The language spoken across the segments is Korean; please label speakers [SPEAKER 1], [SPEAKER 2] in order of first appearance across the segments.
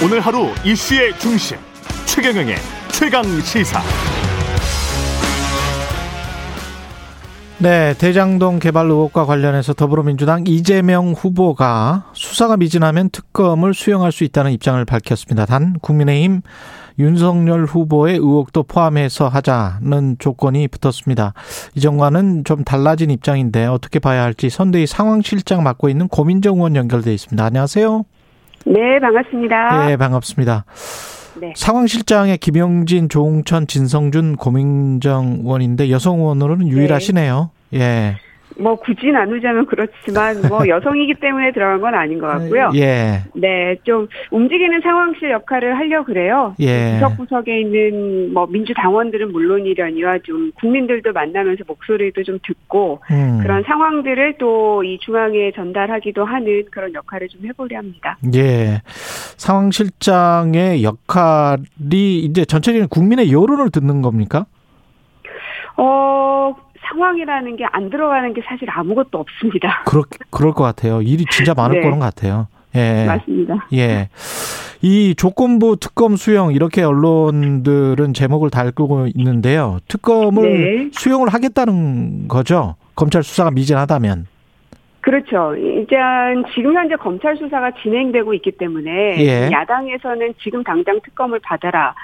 [SPEAKER 1] 오늘 하루 이슈의 중심 최경영의 최강 시사.
[SPEAKER 2] 네, 대장동 개발 의혹과 관련해서 더불어민주당 이재명 후보가 수사가 미진하면 특검을 수용할 수 있다는 입장을 밝혔습니다. 단 국민의힘 윤석열 후보의 의혹도 포함해서 하자는 조건이 붙었습니다. 이전과는 좀 달라진 입장인데 어떻게 봐야 할지 선대위 상황실장 맡고 있는 고민정 의원 연결돼 있습니다. 안녕하세요.
[SPEAKER 3] 네, 반갑습니다.
[SPEAKER 2] 네, 반갑습니다.
[SPEAKER 3] 네.
[SPEAKER 2] 상황실장의 김영진, 조홍천, 진성준, 고민정 의원인데 여성 의원으로는 유일하시네요. 예.
[SPEAKER 3] 뭐 굳이 나누자면 그렇지만 뭐 여성이기 때문에 들어간 건 아닌 것 같고요.
[SPEAKER 2] 예.
[SPEAKER 3] 네, 좀 움직이는 상황실 역할을 하려 그래요.
[SPEAKER 2] 예.
[SPEAKER 3] 구석구석에 있는 뭐 민주당원들은 물론이라니와 좀 국민들도 만나면서 목소리도 좀 듣고
[SPEAKER 2] 음.
[SPEAKER 3] 그런 상황들을 또 이 중앙에 전달하기도 하는 그런 역할을 좀 해보려 합니다.
[SPEAKER 2] 예. 상황실장의 역할이 이제 전체적인 국민의 여론을 듣는 겁니까?
[SPEAKER 3] 어, 상황이라는 게 안 들어가는 게 사실 아무것도 없습니다.
[SPEAKER 2] 그럴, 그럴 것 같아요. 일이 진짜 많을
[SPEAKER 3] 네.
[SPEAKER 2] 거는 같아요. 예.
[SPEAKER 3] 맞습니다.
[SPEAKER 2] 예. 이 조건부 특검 수용 이렇게 언론들은 제목을 달고 있는데요. 특검을
[SPEAKER 3] 네.
[SPEAKER 2] 수용을 하겠다는 거죠. 검찰 수사가 미진하다면.
[SPEAKER 3] 그렇죠. 일단 지금 현재 검찰 수사가 진행되고 있기 때문에
[SPEAKER 2] 예.
[SPEAKER 3] 야당에서는 지금 당장 특검을 받아라.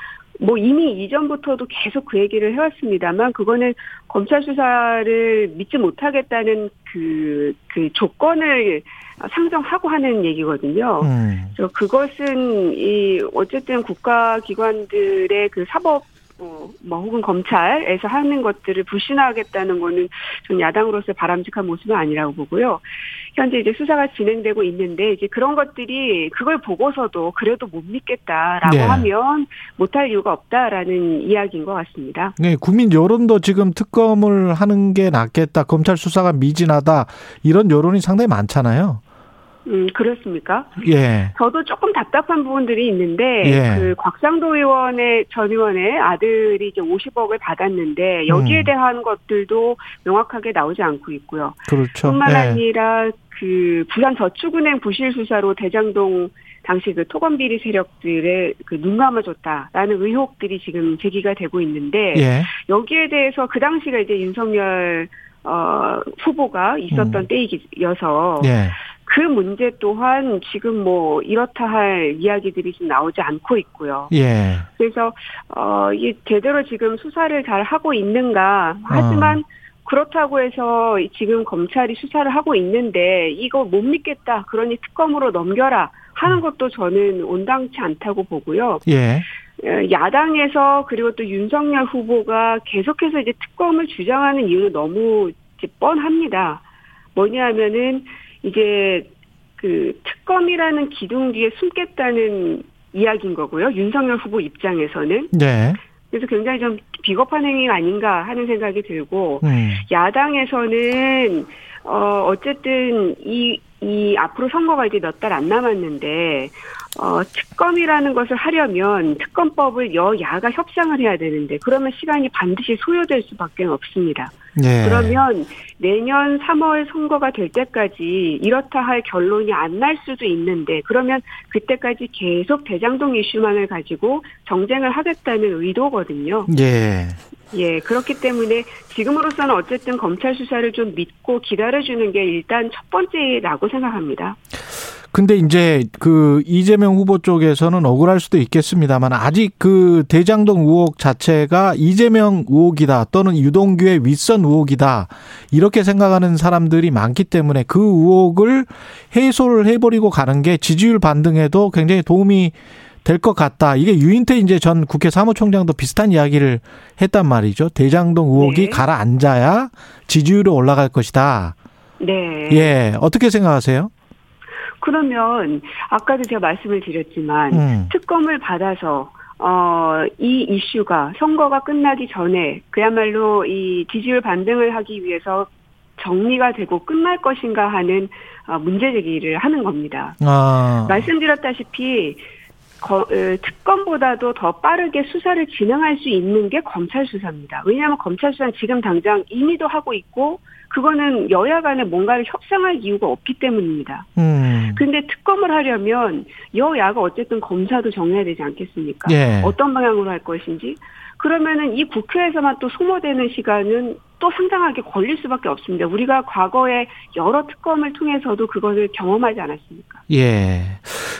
[SPEAKER 3] 뭐 이미 이전부터도 계속 그 얘기를 해왔습니다만 그거는 검찰 수사를 믿지 못하겠다는 그, 그 조건을 상정하고 하는 얘기거든요.
[SPEAKER 2] 음.
[SPEAKER 3] 그래서 그것은 이 어쨌든 국가기관들의 그 사법 어, 뭐 혹은 검찰에서 하는 것들을 불신하겠다는 거는 전 야당으로서 바람직한 모습은 아니라고 보고요. 현재 이제 수사가 진행되고 있는데 이제 그런 것들이 그걸 보고서도 그래도 못 믿겠다라고
[SPEAKER 2] 네.
[SPEAKER 3] 하면 못할 이유가 없다라는 이야기인 것 같습니다.
[SPEAKER 2] 네, 국민 여론도 지금 특검을 하는 게 낫겠다. 검찰 수사가 미진하다. 이런 여론이 상당히 많잖아요.
[SPEAKER 3] 음 그렇습니까?
[SPEAKER 2] 예.
[SPEAKER 3] 저도 조금 답답한 부분들이 있는데
[SPEAKER 2] 예.
[SPEAKER 3] 그 곽상도 의원의 전 의원의 아들이 이제 50억을 받았는데 여기에
[SPEAKER 2] 음.
[SPEAKER 3] 대한 것들도 명확하게 나오지 않고 있고요.
[SPEAKER 2] 그렇죠.
[SPEAKER 3] 뿐만
[SPEAKER 2] 예.
[SPEAKER 3] 아니라 그 부산 저축은행 부실 수사로 대장동 당시 그 토건 비리 세력들의 그 눈 감아줬다라는 의혹들이 지금 제기가 되고 있는데
[SPEAKER 2] 예.
[SPEAKER 3] 여기에 대해서 그 당시가 이제 윤석열 어 후보가 있었던
[SPEAKER 2] 음.
[SPEAKER 3] 때이어서
[SPEAKER 2] 예.
[SPEAKER 3] 그 문제 또한 지금 뭐 이렇다 할 이야기들이 지금 나오지 않고 있고요.
[SPEAKER 2] 예.
[SPEAKER 3] 그래서 어이 제대로 지금 수사를 잘 하고 있는가 하지만 그렇다고 해서 지금 검찰이 수사를 하고 있는데 이거 못 믿겠다 그러니 특검으로 넘겨라 하는 것도 저는 온당치 않다고 보고요.
[SPEAKER 2] 예.
[SPEAKER 3] 어, 야당에서 그리고 또 윤석열 후보가 계속해서 이제 특검을 주장하는 이유는 너무 이제 뻔합니다. 뭐냐면은 이제 그 특검이라는 기둥 뒤에 숨겠다는 이야기인 거고요. 윤석열 후보 입장에서는
[SPEAKER 2] 네.
[SPEAKER 3] 그래서 굉장히 좀 비겁한 행위가 아닌가 하는 생각이 들고
[SPEAKER 2] 음.
[SPEAKER 3] 야당에서는 어 어쨌든 이 이 앞으로 선거가 이제 몇 달 안 남았는데 어 특검이라는 것을 하려면 특검법을 여야가 협상을 해야 되는데 그러면 시간이 반드시 소요될 수밖에 없습니다.
[SPEAKER 2] 예.
[SPEAKER 3] 그러면 내년 3월 선거가 될 때까지 이렇다 할 결론이 안 날 수도 있는데 그러면 그때까지 계속 대장동 이슈만을 가지고 정쟁을 하겠다는 의도거든요.
[SPEAKER 2] 예.
[SPEAKER 3] 예, 그렇기 때문에 지금으로서는 어쨌든 검찰 수사를 좀 믿고 기다려주는 게 일단 첫 번째라고 생각합니다.
[SPEAKER 2] 근데 이제 그 이재명 후보 쪽에서는 억울할 수도 있겠습니다만 아직 그 대장동 의혹 자체가 이재명 의혹이다 또는 유동규의 윗선 의혹이다 이렇게 생각하는 사람들이 많기 때문에 그 의혹을 해소를 해버리고 가는 게 지지율 반등에도 굉장히 도움이 될 것 같다. 이게 유인태 이제 전 국회 사무총장도 비슷한 이야기를 했단 말이죠. 대장동 의혹이
[SPEAKER 3] 네.
[SPEAKER 2] 가라앉아야 지지율이 올라갈 것이다.
[SPEAKER 3] 네.
[SPEAKER 2] 예, 어떻게 생각하세요?
[SPEAKER 3] 그러면 아까도 제가 말씀을 드렸지만
[SPEAKER 2] 음.
[SPEAKER 3] 특검을 받아서 어, 이 이슈가 선거가 끝나기 전에 그야말로 이 지지율 반등을 하기 위해서 정리가 되고 끝날 것인가 하는 어, 문제 제기를 하는 겁니다.
[SPEAKER 2] 아.
[SPEAKER 3] 말씀드렸다시피 거, 특검보다도 더 빠르게 수사를 진행할 수 있는 게 검찰 수사입니다. 왜냐하면 검찰 수사는 지금 당장 임의도 하고 있고 그거는 여야 간에 뭔가를 협상할 이유가 없기 때문입니다. 음. 근데 특검을 하려면 여야가 어쨌든 검사도 정해야 되지 않겠습니까? 예. 어떤 방향으로 할 것인지. 그러면은 이 국회에서만 또 소모되는 시간은 또 상당하게 걸릴 수밖에 없습니다. 우리가 과거에 여러 특검을 통해서도 그것을 경험하지 않았습니까?
[SPEAKER 2] 예.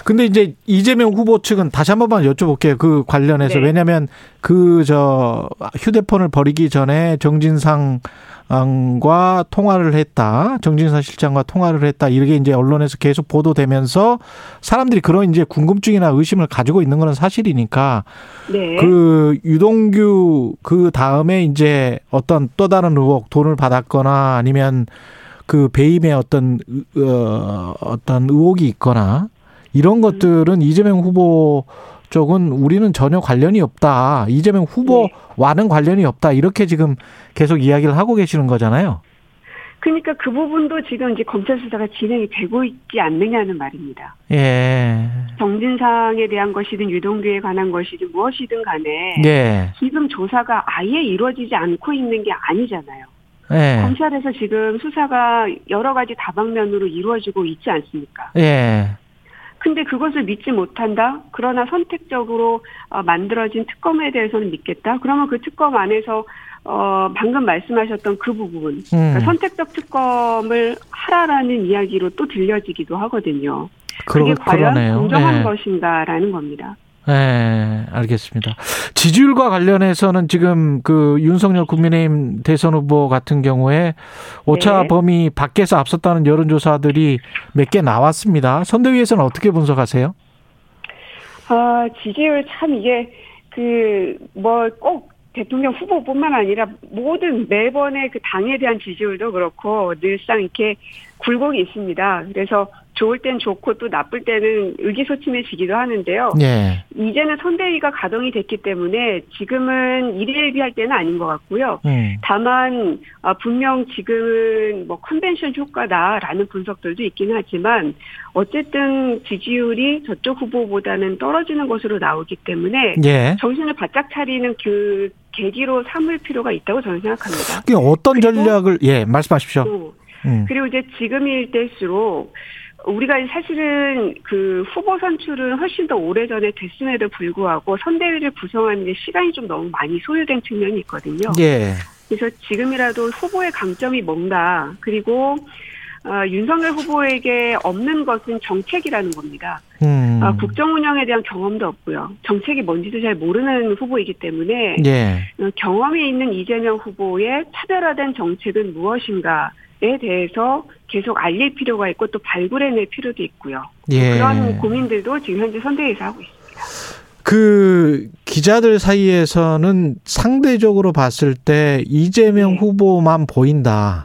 [SPEAKER 2] 근데 이제 이재명 후보 측은 다시 한 번만 여쭤볼게요. 그 관련해서. 네. 왜냐면 그 저 휴대폰을 버리기 전에 정진상 과 통화를 했다. 정진상 실장과 통화를 했다. 이렇게 이제 언론에서 계속 보도되면서 사람들이 그런 이제 궁금증이나 의심을 가지고 있는 거는 사실이니까 네. 그 유동규 그 다음에 이제 어떤 또 다른 의혹 돈을 받았거나 아니면 그 배임의 어떤 어 어떤 의혹이 있거나 이런 것들은 이재명 후보 쪽은 우리는 전혀 관련이 없다. 이재명 후보와는 관련이 없다. 이렇게 지금 계속 이야기를 하고 계시는 거잖아요.
[SPEAKER 3] 그러니까 그 부분도 지금 이제 검찰 수사가 진행이 되고 있지 않느냐는 말입니다.
[SPEAKER 2] 예.
[SPEAKER 3] 정진상에 대한 것이든 유동규에 관한 것이든 무엇이든 간에 예. 지금 조사가 아예 이루어지지 않고 있는 게 아니잖아요. 예. 검찰에서 지금 수사가 여러 가지 다방면으로 이루어지고 있지 않습니까?
[SPEAKER 2] 예.
[SPEAKER 3] 근데 그것을 믿지 못한다? 그러나 선택적으로 어, 만들어진 특검에 대해서는 믿겠다? 그러면 그 특검 안에서 어, 방금 말씀하셨던 그 부분, 그러니까 음. 그러니까 선택적 특검을 하라라는 이야기로 또 들려지기도 하거든요. 그러, 그게 과연 그러네요. 공정한 네. 것인가라는 겁니다.
[SPEAKER 2] 네, 알겠습니다. 지지율과 관련해서는 지금 그 윤석열 국민의힘 대선 후보 같은 경우에 오차 네. 범위 밖에서 앞섰다는 여론조사들이 몇 개 나왔습니다. 선대위에서는 어떻게 분석하세요?
[SPEAKER 3] 아, 지지율 참 이게 그 뭐 꼭 대통령 후보뿐만 아니라 모든 매번의 그 당에 대한 지지율도 그렇고 늘상 이렇게 굴곡이 있습니다. 그래서 좋을 땐 좋고 또 나쁠 때는 의기소침해지기도 하는데요. 네. 이제는 선대위가 가동이 됐기 때문에 지금은 일일비할 때는 아닌 것 같고요. 음. 다만 아, 분명 지금은 뭐 컨벤션 효과다라는 분석들도 있긴 하지만 어쨌든 지지율이 저쪽 후보보다는 떨어지는 것으로 나오기 때문에 네. 정신을 바짝 차리는 그 계기로 삼을 필요가 있다고 저는 생각합니다.
[SPEAKER 2] 어떤 전략을 예 말씀하십시오.
[SPEAKER 3] 음. 그리고 이제 지금일 때일수록 우리가 사실은 그 후보 선출은 훨씬 더 오래전에 됐음에도 불구하고 선대위를 구성하는 데 시간이 좀 너무 많이 소요된 측면이 있거든요.
[SPEAKER 2] 예.
[SPEAKER 3] 그래서 지금이라도 후보의 강점이 뭔가 그리고 어, 윤석열 후보에게 없는 것은 정책이라는 겁니다. 음. 어, 국정 운영에 대한 경험도 없고요. 정책이 뭔지도 잘 모르는 후보이기 때문에
[SPEAKER 2] 예.
[SPEAKER 3] 어, 경험이 있는 이재명 후보의 차별화된 정책은 무엇인가에 대해서 계속 알릴 필요가 있고 또 발굴해낼 필요도 있고요. 예. 그런 고민들도 지금 현재 선대위에서 하고 있습니다.
[SPEAKER 2] 그 기자들 사이에서는 상대적으로 봤을 때 이재명 네. 후보만 보인다는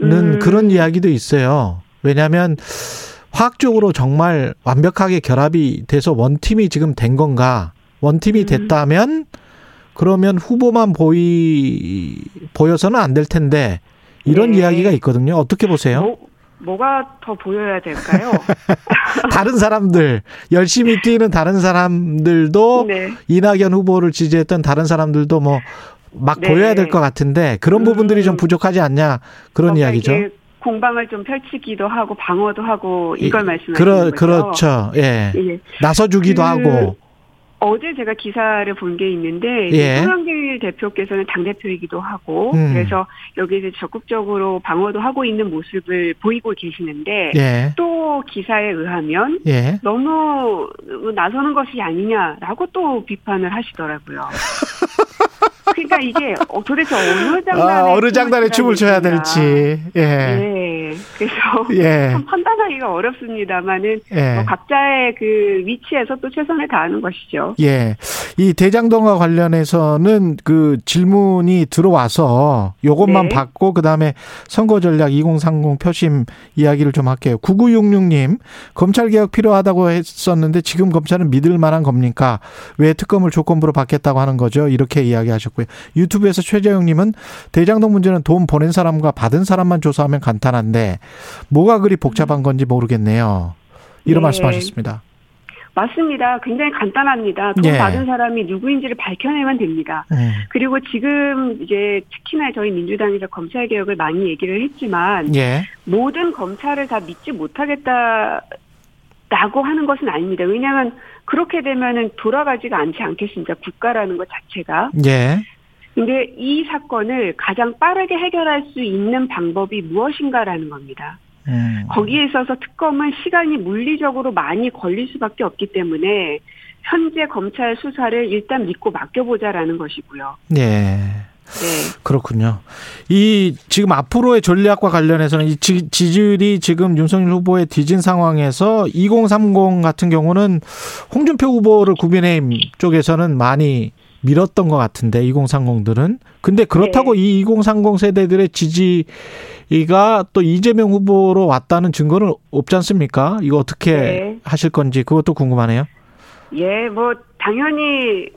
[SPEAKER 2] 음. 그런 이야기도 있어요. 왜냐하면 화학적으로 정말 완벽하게 결합이 돼서 원팀이 지금 된 건가? 원팀이 음. 됐다면 그러면 후보만 보이 보여서는 안 될 텐데 이런 네. 이야기가 있거든요. 어떻게 보세요? 뭐,
[SPEAKER 3] 뭐가 더 보여야 될까요?
[SPEAKER 2] 다른 사람들 열심히 뛰는 다른 사람들도 네. 이낙연 후보를 지지했던 다른 사람들도 뭐막 네. 보여야 될 것 같은데 그런 음. 부분들이 좀 부족하지 않냐 그런 이야기죠.
[SPEAKER 3] 공방을 좀 펼치기도 하고 방어도 하고 이걸 말씀하시는 그러,
[SPEAKER 2] 거죠. 그렇죠. 예. 예. 나서주기도 그, 하고.
[SPEAKER 3] 어제 제가 기사를 본 게 있는데 예. 송영길 대표께서는 당 대표이기도 하고 음. 그래서 여기서 적극적으로 방어도 하고 있는 모습을 보이고 계시는데 예. 또 기사에 의하면 예. 너무 나서는 것이 아니냐라고 또 비판을 하시더라고요. 그러니까 이게 어, 도대체 어느 장단에 아,
[SPEAKER 2] 어느 장단에 춤을 춰야 될지.
[SPEAKER 3] 예. 예. 그래서 예. 참 판단하기가 어렵습니다만은 예. 뭐 각자의 그 위치에서 또 최선을 다하는 것이죠.
[SPEAKER 2] 예. 이 대장동과 관련해서는 그 질문이 들어와서 요것만 네. 받고 그다음에 선거 전략 2030 표심 이야기를 좀 할게요. 9966님 검찰 개혁 필요하다고 했었는데 지금 검찰은 믿을 만한 겁니까? 왜 특검을 조건부로 받겠다고 하는 거죠? 이렇게 이야기하셨고요. 유튜브에서 최재영님은 대장동 문제는 돈 보낸 사람과 받은 사람만 조사하면 간단한데 뭐가 그리 복잡한 건지 모르겠네요. 이런 네. 말씀하셨습니다.
[SPEAKER 3] 맞습니다. 굉장히 간단합니다. 돈
[SPEAKER 2] 예.
[SPEAKER 3] 받은 사람이 누구인지를 밝혀내면 됩니다.
[SPEAKER 2] 음.
[SPEAKER 3] 그리고 지금 이제 특히나 저희 민주당에서 검찰 개혁을 많이 얘기를 했지만
[SPEAKER 2] 예.
[SPEAKER 3] 모든 검찰을 다 믿지 못하겠다라고 하는 것은 아닙니다. 왜냐하면 그렇게 되면은 돌아가지가 않지 않겠습니까? 국가라는 것 자체가.
[SPEAKER 2] 예.
[SPEAKER 3] 근데 이 사건을 가장 빠르게 해결할 수 있는 방법이 무엇인가라는 겁니다.
[SPEAKER 2] 음.
[SPEAKER 3] 거기에 있어서 특검은 시간이 물리적으로 많이 걸릴 수밖에 없기 때문에 현재 검찰 수사를 일단 믿고 맡겨보자라는 것이고요.
[SPEAKER 2] 예.
[SPEAKER 3] 네.
[SPEAKER 2] 그렇군요. 이 지금 앞으로의 전략과 관련해서는 이 지, 지지율이 지금 윤석열 후보의 뒤진 상황에서 2030 같은 경우는 홍준표 후보를 국민의힘 쪽에서는 많이 밀었던 것 같은데 2030들은 근데 그렇다고
[SPEAKER 3] 네.
[SPEAKER 2] 이2030 세대들의 지지가 또 이재명 후보로 왔다는 증거는 없지 않습니까? 이거 어떻게
[SPEAKER 3] 네.
[SPEAKER 2] 하실 건지 그것도 궁금하네요.
[SPEAKER 3] 예, 뭐 당연히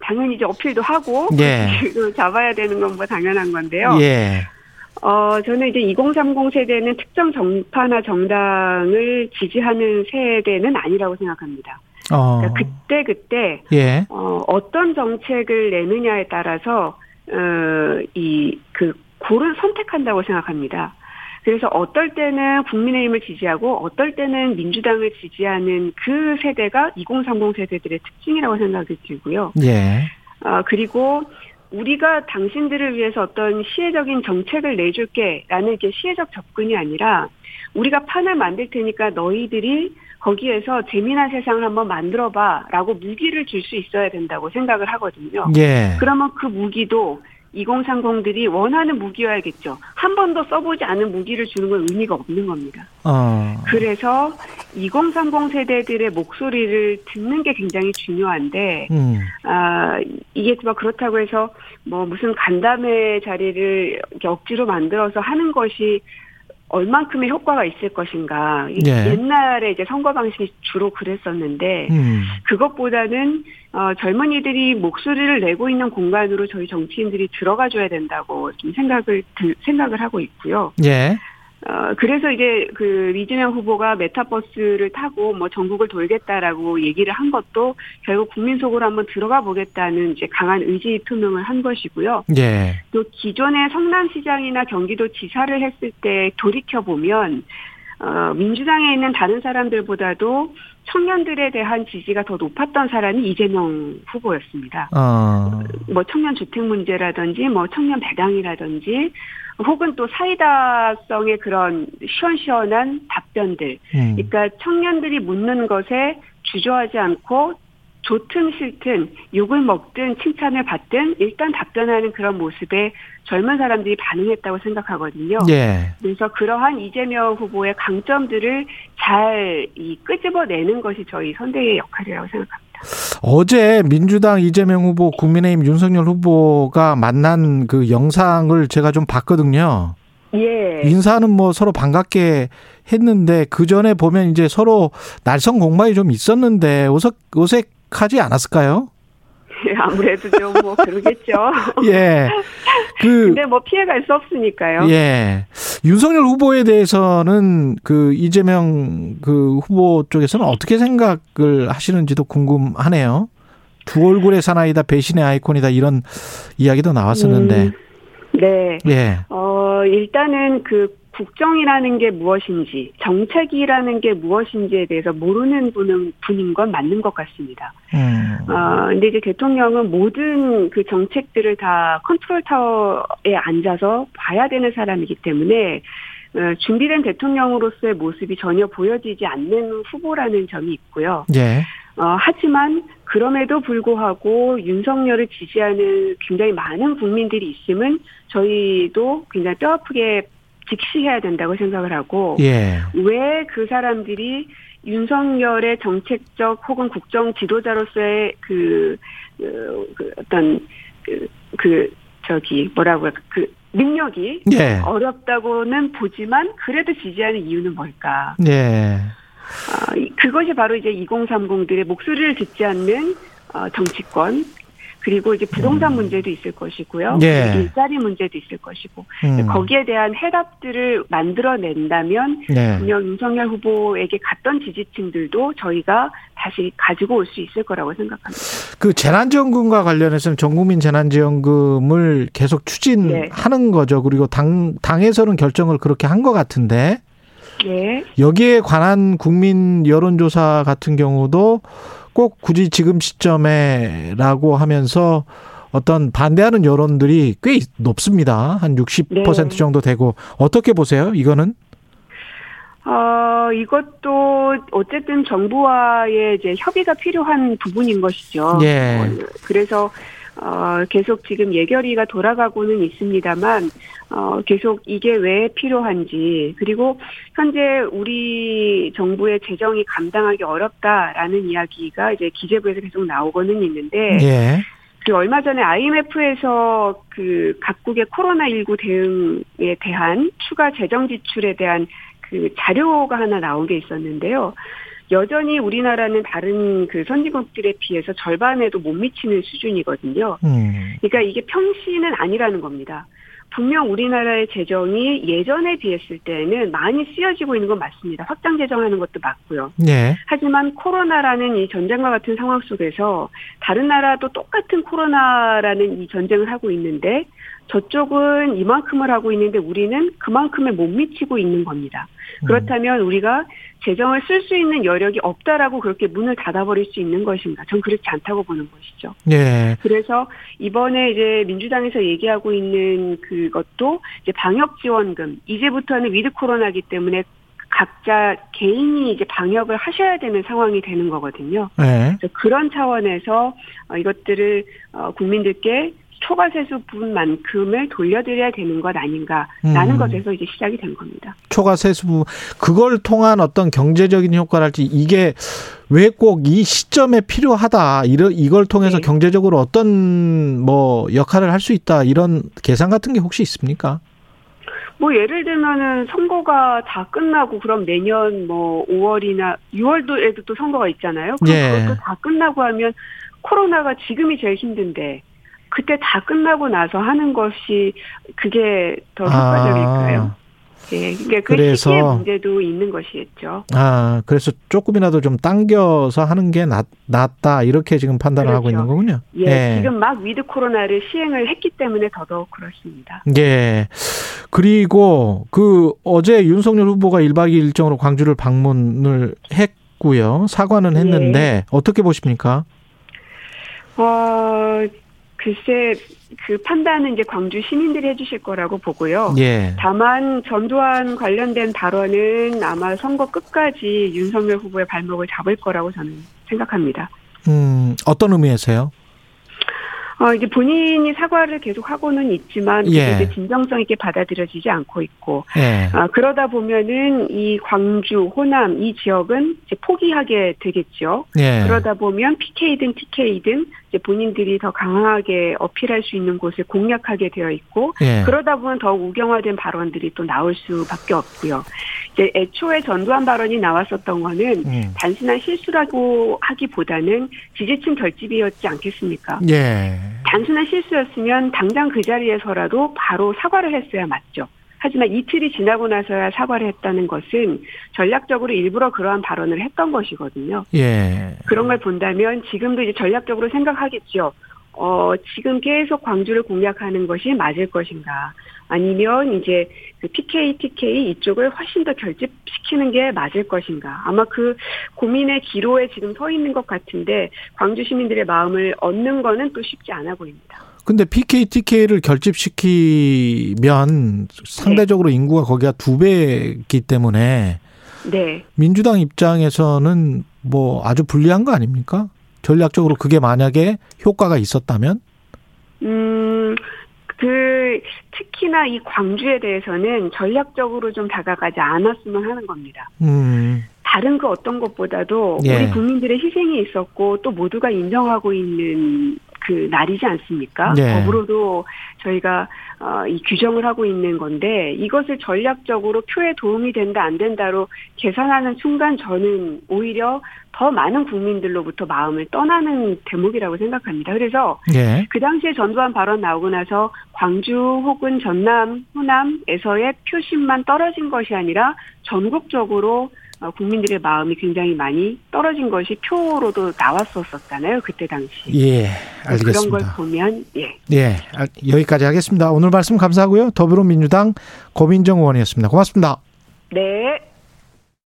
[SPEAKER 3] 당연히 이제 어필도 하고
[SPEAKER 2] 예.
[SPEAKER 3] 그 잡아야 되는 건 뭐 당연한 건데요.
[SPEAKER 2] 예.
[SPEAKER 3] 어, 저는 이제 2030 세대는 특정 정파나 정당을 지지하는 세대는 아니라고 생각합니다.
[SPEAKER 2] 어.
[SPEAKER 3] 그러니까 그때 그때
[SPEAKER 2] 예.
[SPEAKER 3] 어, 어떤 정책을 내느냐에 따라서 어, 이그 고른 선택한다고 생각합니다. 그래서 어떨 때는 국민의힘을 지지하고 어떨 때는 민주당을 지지하는 그 세대가 2030 세대들의 특징이라고 생각이 들고요.
[SPEAKER 2] 예.
[SPEAKER 3] 어, 그리고 우리가 당신들을 위해서 어떤 시혜적인 정책을 내줄게 라는 게 시혜적 접근이 아니라 우리가 판을 만들 테니까 너희들이 거기에서 재미난 세상을 한번 만들어봐라고 무기를 줄 수 있어야 된다고 생각을 하거든요.
[SPEAKER 2] 예.
[SPEAKER 3] 그러면 그 무기도 2030들이 원하는 무기여야겠죠. 한 번도 써보지 않은 무기를 주는 건 의미가 없는 겁니다.
[SPEAKER 2] 어.
[SPEAKER 3] 그래서 2030 세대들의 목소리를 듣는 게 굉장히 중요한데,
[SPEAKER 2] 음.
[SPEAKER 3] 아, 이게 뭐 그렇다고 해서 뭐 무슨 간담회 자리를 억지로 만들어서 하는 것이 얼만큼의 효과가 있을 것인가. 이
[SPEAKER 2] 예.
[SPEAKER 3] 옛날에 이제 선거 방식이 주로 그랬었는데,
[SPEAKER 2] 음.
[SPEAKER 3] 그것보다는 어, 젊은이들이 목소리를 내고 있는 공간으로 저희 정치인들이 들어가줘야 된다고 좀 생각을 들- 생각을 하고 있고요.
[SPEAKER 2] 예.
[SPEAKER 3] 어, 그래서 이제 그 이재명 후보가 메타버스를 타고 뭐 전국을 돌겠다라고 얘기를 한 것도 결국 국민 속으로 한번 들어가 보겠다는 이제 강한 의지 표명을 한 것이고요.
[SPEAKER 2] 예.
[SPEAKER 3] 또 기존의 성남시장이나 경기도 지사를 했을 때 돌이켜 보면 어, 민주당에 있는 다른 사람들보다도 청년들에 대한 지지가 더 높았던 사람이 이재명 후보였습니다.
[SPEAKER 2] 어.
[SPEAKER 3] 뭐 청년 주택 문제라든지 뭐 청년 배당이라든지 혹은 또 사이다성의 그런 시원시원한 답변들.
[SPEAKER 2] 음.
[SPEAKER 3] 그러니까 청년들이 묻는 것에 주저하지 않고 좋든 싫든 욕을 먹든 칭찬을 받든 일단 답변하는 그런 모습에 젊은 사람들이 반응했다고 생각하거든요.
[SPEAKER 2] 예.
[SPEAKER 3] 그래서 그러한 이재명 후보의 강점들을 잘 이 끄집어내는 것이 저희 선대의 역할이라고 생각합니다.
[SPEAKER 2] 어제 민주당 이재명 후보, 국민의힘 윤석열 후보가 만난 그 영상을 제가 좀 봤거든요.
[SPEAKER 3] 예.
[SPEAKER 2] 인사는 뭐 서로 반갑게 했는데 그 전에 보면 이제 서로 날선 공방이 좀 있었는데 어색 어색하지 않았을까요?
[SPEAKER 3] 아무래도 좀 뭐 그러겠죠.
[SPEAKER 2] 예. 그
[SPEAKER 3] 근데 뭐 피해갈 수 없으니까요.
[SPEAKER 2] 예. 윤석열 후보에 대해서는 그 이재명 그 후보 쪽에서는 어떻게 생각을 하시는지도 궁금하네요. 두 얼굴의 사나이다, 배신의 아이콘이다 이런 이야기도 나왔었는데.
[SPEAKER 3] 음, 네.
[SPEAKER 2] 예.
[SPEAKER 3] 어, 일단은 그 국정이라는 게 무엇인지, 정책이라는 게 무엇인지에 대해서 모르는 분은, 분인 건 맞는 것 같습니다.
[SPEAKER 2] 음.
[SPEAKER 3] 어, 근데 이제 대통령은 모든 그 정책들을 다 컨트롤 타워에 앉아서 봐야 되는 사람이기 때문에, 어, 준비된 대통령으로서의 모습이 전혀 보여지지 않는 후보라는 점이 있고요.
[SPEAKER 2] 예.
[SPEAKER 3] 어, 하지만 그럼에도 불구하고 윤석열을 지지하는 굉장히 많은 국민들이 있음은 저희도 굉장히 뼈아프게 직시해야 된다고 생각을 하고
[SPEAKER 2] 예.
[SPEAKER 3] 왜그 사람들이 윤석열의 정책적 혹은 국정 지도자로서의 그, 그, 그 어떤 그, 그 저기 뭐라고요 그 능력이
[SPEAKER 2] 예.
[SPEAKER 3] 어렵다고는 보지만 그래도 지지하는 이유는 뭘까?
[SPEAKER 2] 예.
[SPEAKER 3] 아, 이- 그것이 바로 이제 2030들의 목소리를 듣지 않는 어, 정치권 그리고 이제 부동산
[SPEAKER 2] 음.
[SPEAKER 3] 문제도 있을 것이고요.
[SPEAKER 2] 예.
[SPEAKER 3] 일자리 문제도 있을 것이고
[SPEAKER 2] 음.
[SPEAKER 3] 거기에 대한 해답들을 만들어낸다면
[SPEAKER 2] 네.
[SPEAKER 3] 분명 윤석열 후보에게 갔던 지지층들도 저희가 다시 가지고 올 수 있을 거라고 생각합니다.
[SPEAKER 2] 그 재난지원금과 관련해서는 전국민 재난지원금을 계속 추진하는 거죠. 그리고 당 당에서는 결정을 그렇게 한 것 같은데
[SPEAKER 3] 네.
[SPEAKER 2] 여기에 관한 국민 여론조사 같은 경우도 꼭 굳이 지금 시점에라고 하면서 어떤 반대하는 여론들이 꽤 높습니다. 한 60%
[SPEAKER 3] 네.
[SPEAKER 2] 정도 되고 어떻게 보세요? 이거는?
[SPEAKER 3] 어, 이것도 어쨌든 정부와의 이제 협의가 필요한 부분인 것이죠.
[SPEAKER 2] 예.
[SPEAKER 3] 어, 그래서 어, 계속 지금 예결위가 돌아가고는 있습니다만 어, 계속 이게 왜 필요한지 그리고 현재 우리 정부의 재정이 감당하기 어렵다라는 이야기가 이제 기재부에서 계속 나오고는 있는데
[SPEAKER 2] 예.
[SPEAKER 3] 그 얼마 전에 IMF에서 그 각국의 코로나19 대응에 대한 추가 재정 지출에 대한 그 자료가 하나 나온 게 있었는데요. 여전히 우리나라는 다른 그 선진국들에 비해서 절반에도 못 미치는 수준이거든요.
[SPEAKER 2] 음.
[SPEAKER 3] 그러니까 이게 평시는 아니라는 겁니다. 분명 우리나라의 재정이 예전에 비했을 때는 많이 쓰여지고 있는 건 맞습니다. 확장 재정하는 것도 맞고요.
[SPEAKER 2] 예.
[SPEAKER 3] 하지만 코로나라는 이 전쟁과 같은 상황 속에서 다른 나라도 똑같은 코로나라는 이 전쟁을 하고 있는데 저쪽은 이만큼을 하고 있는데 우리는 그만큼에 못 미치고 있는 겁니다. 그렇다면 우리가 재정을 쓸 수 있는 여력이 없다라고 그렇게 문을 닫아버릴 수 있는 것인가? 전 그렇지 않다고 보는 것이죠.
[SPEAKER 2] 예.
[SPEAKER 3] 그래서 이번에 이제 민주당에서 얘기하고 있는 그것도 이제 방역 지원금 이제부터는 위드 코로나기 때문에 각자 개인이 이제 방역을 하셔야 되는 상황이 되는 거거든요.
[SPEAKER 2] 예.
[SPEAKER 3] 그래서 그런 차원에서 어, 이것들을 어, 국민들께 초과세수 분만큼을 돌려드려야 되는 것 아닌가라는
[SPEAKER 2] 음.
[SPEAKER 3] 것에서 이제 시작이 된 겁니다.
[SPEAKER 2] 초과 세수 그걸 통한 어떤 경제적인 효과랄지 이게 왜 꼭 이 시점에 필요하다 이런 이걸 통해서
[SPEAKER 3] 네.
[SPEAKER 2] 경제적으로 어떤 뭐 역할을 할 수 있다 이런 계산 같은 게 혹시 있습니까?
[SPEAKER 3] 뭐 예를 들면은 선거가 다 끝나고 그럼 내년 뭐 5월이나 6월도에도 또 선거가 있잖아요. 그럼
[SPEAKER 2] 예.
[SPEAKER 3] 그것도 다 끝나고 하면 코로나가 지금이 제일 힘든데 그때 다 끝나고 나서 하는 것이 그게 더 효과적일까요? 예, 그러니까 그
[SPEAKER 2] 아. 그래서-
[SPEAKER 3] 시기의 문제도 있는 것이겠죠.
[SPEAKER 2] 아 그래서 조금이라도 좀 당겨서 하는 게 낫, 낫다 이렇게 지금 판단을 하고
[SPEAKER 3] 그렇죠.
[SPEAKER 2] 있는 거군요.
[SPEAKER 3] 예, 지금 막 위드 코로나를 시행을 했기 때문에 더더욱 그렇습니다.
[SPEAKER 2] 예. 그리고 그 어제 윤석열 후보가 1박 2일 일정으로 광주를 방문을 했고요. 사과는
[SPEAKER 3] 예.
[SPEAKER 2] 했는데 어떻게 보십니까?
[SPEAKER 3] 어, 글쎄 그 판단은 이제 광주 시민들이 해주실 거라고 보고요.
[SPEAKER 2] 예.
[SPEAKER 3] 다만 전두환 관련된 발언은 아마 선거 끝까지 윤석열 후보의 발목을 잡을 거라고 저는 생각합니다.
[SPEAKER 2] 음, 어떤 의미에서요?
[SPEAKER 3] 어, 이제 본인이 사과를 계속 하고는 있지만
[SPEAKER 2] 예.
[SPEAKER 3] 이제 진정성 있게 받아들여지지 않고 있고
[SPEAKER 2] 예.
[SPEAKER 3] 아, 그러다 보면은 이 광주, 호남 이 지역은 이제 포기하게 되겠죠.
[SPEAKER 2] 예.
[SPEAKER 3] 그러다 보면 PK든 TK든 이제 본인들이 더 강하게 어필할 수 있는 곳을 공략하게 되어 있고
[SPEAKER 2] 예.
[SPEAKER 3] 그러다 보면 더 우경화된 발언들이 또 나올 수밖에 없고요. 이제 애초에 전두환 발언이 나왔었던 거는
[SPEAKER 2] 음.
[SPEAKER 3] 단순한 실수라고 하기보다는 지지층 결집이었지 않겠습니까?
[SPEAKER 2] 예.
[SPEAKER 3] 단순한 실수였으면 당장 그 자리에서라도 바로 사과를 했어야 맞죠. 하지만 이틀이 지나고 나서야 사과를 했다는 것은 전략적으로 일부러 그러한 발언을 했던 것이거든요.
[SPEAKER 2] 예.
[SPEAKER 3] 그런 걸 본다면 지금도 이제 전략적으로 생각하겠죠. 어, 지금 계속 광주를 공략하는 것이 맞을 것인가. 아니면 이제 그 PK, TK 이쪽을 훨씬 더 결집시키는 게 맞을 것인가. 아마 그 고민의 기로에 지금 서 있는 것 같은데 광주 시민들의 마음을 얻는 거는 또 쉽지 않아 보입니다.
[SPEAKER 2] 근데 PK, TK를 결집시키면 상대적으로 인구가 거기가 두 배이기 때문에
[SPEAKER 3] 네.
[SPEAKER 2] 민주당 입장에서는 뭐 아주 불리한 거 아닙니까? 전략적으로 그게 만약에 효과가 있었다면?
[SPEAKER 3] 음, 그, 특히나 이 광주에 대해서는 전략적으로 좀 다가가지 않았으면 하는 겁니다.
[SPEAKER 2] 음,
[SPEAKER 3] 다른 그 어떤 것보다도
[SPEAKER 2] 예.
[SPEAKER 3] 우리 국민들의 희생이 있었고 또 모두가 인정하고 있는 그 날이지 않습니까?
[SPEAKER 2] 예.
[SPEAKER 3] 더불어도 저희가 어, 이 규정을 하고 있는 건데 이것을 전략적으로 표에 도움이 된다 안 된다로 계산하는 순간 저는 오히려 더 많은 국민들로부터 마음을 떠나는 대목이라고 생각합니다. 그래서
[SPEAKER 2] 예.
[SPEAKER 3] 그 당시에 전두환 발언 나오고 나서 광주 혹은 전남, 호남에서의 표심만 떨어진 것이 아니라 전국적으로 어, 국민들의 마음이 굉장히 많이 떨어진 것이 표로도 나왔었었잖아요. 그때 당시.
[SPEAKER 2] 예,
[SPEAKER 3] 그런 걸
[SPEAKER 2] 알겠습니다.
[SPEAKER 3] 보면 예.
[SPEAKER 2] 예, 알- 여기까지 하겠습니다. 오늘 말씀 감사하고요. 더불어민주당 고민정 의원이었습니다. 고맙습니다.
[SPEAKER 3] 네.